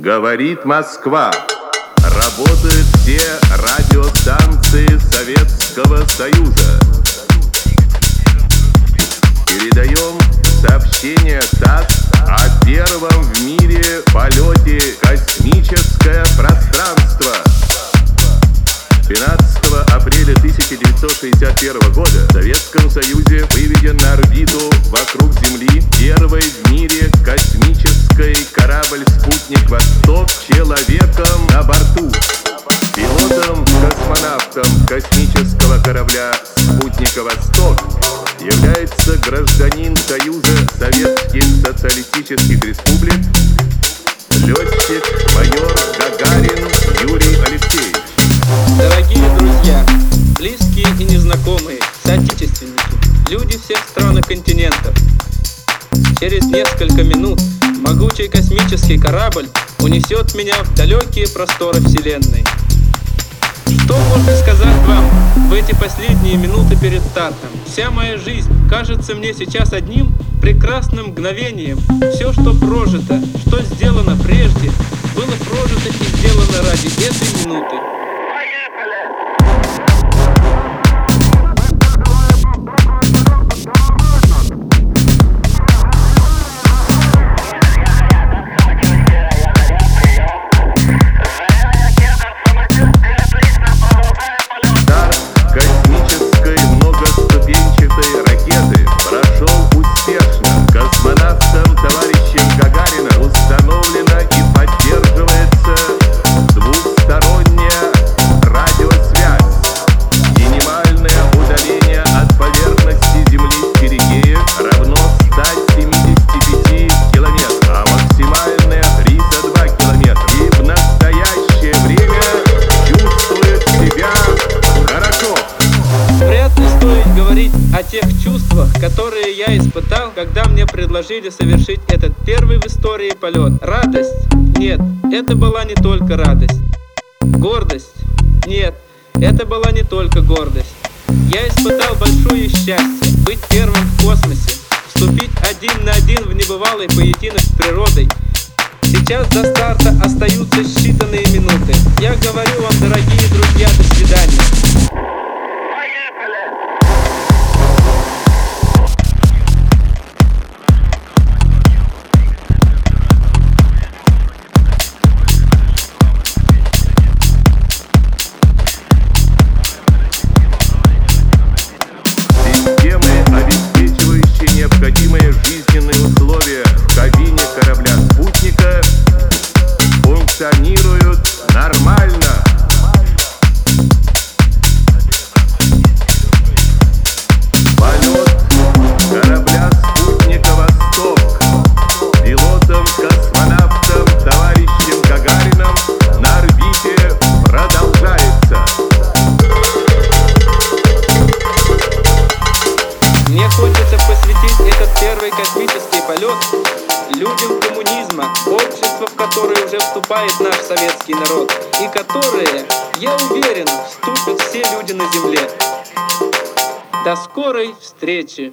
Говорит Москва. Работают все радиостанции Советского Союза. Передаем сообщение ТАСС о первом в мире полете космическое пространство. 12 апреля 1961 года в Советском Союзе выведен на орбиту вокруг Земли первый в мире корабль-спутник «Восток» человеком на борту. Пилотом, космонавтом космического корабля «Спутника Восток» является гражданин Союза Советских Социалистических Республик, летчик майор Гагарин Юрий Алексеевич. Дорогие друзья, близкие и незнакомые, соотечественники, люди всех стран и континентов. Через несколько минут могучий космический корабль унесет меня в далекие просторы Вселенной. Что можно сказать вам в эти последние минуты перед стартом? Вся моя жизнь кажется мне сейчас одним прекрасным мгновением. Все, что прожито, что сделано прежде, было прожито и сделано ради этой минуты. Я испытал, когда мне предложили совершить этот первый в истории полет. Радость? Нет, это была не только радость. Гордость? Нет, это была не только гордость. Я испытал большое счастье быть первым в космосе, вступить один на один в небывалый поединок с природой. Сейчас до старта остаются первый космический полет людям коммунизма, общество, в которое уже вступает наш советский народ, и которые, я уверен, вступят все люди на Земле. До скорой встречи!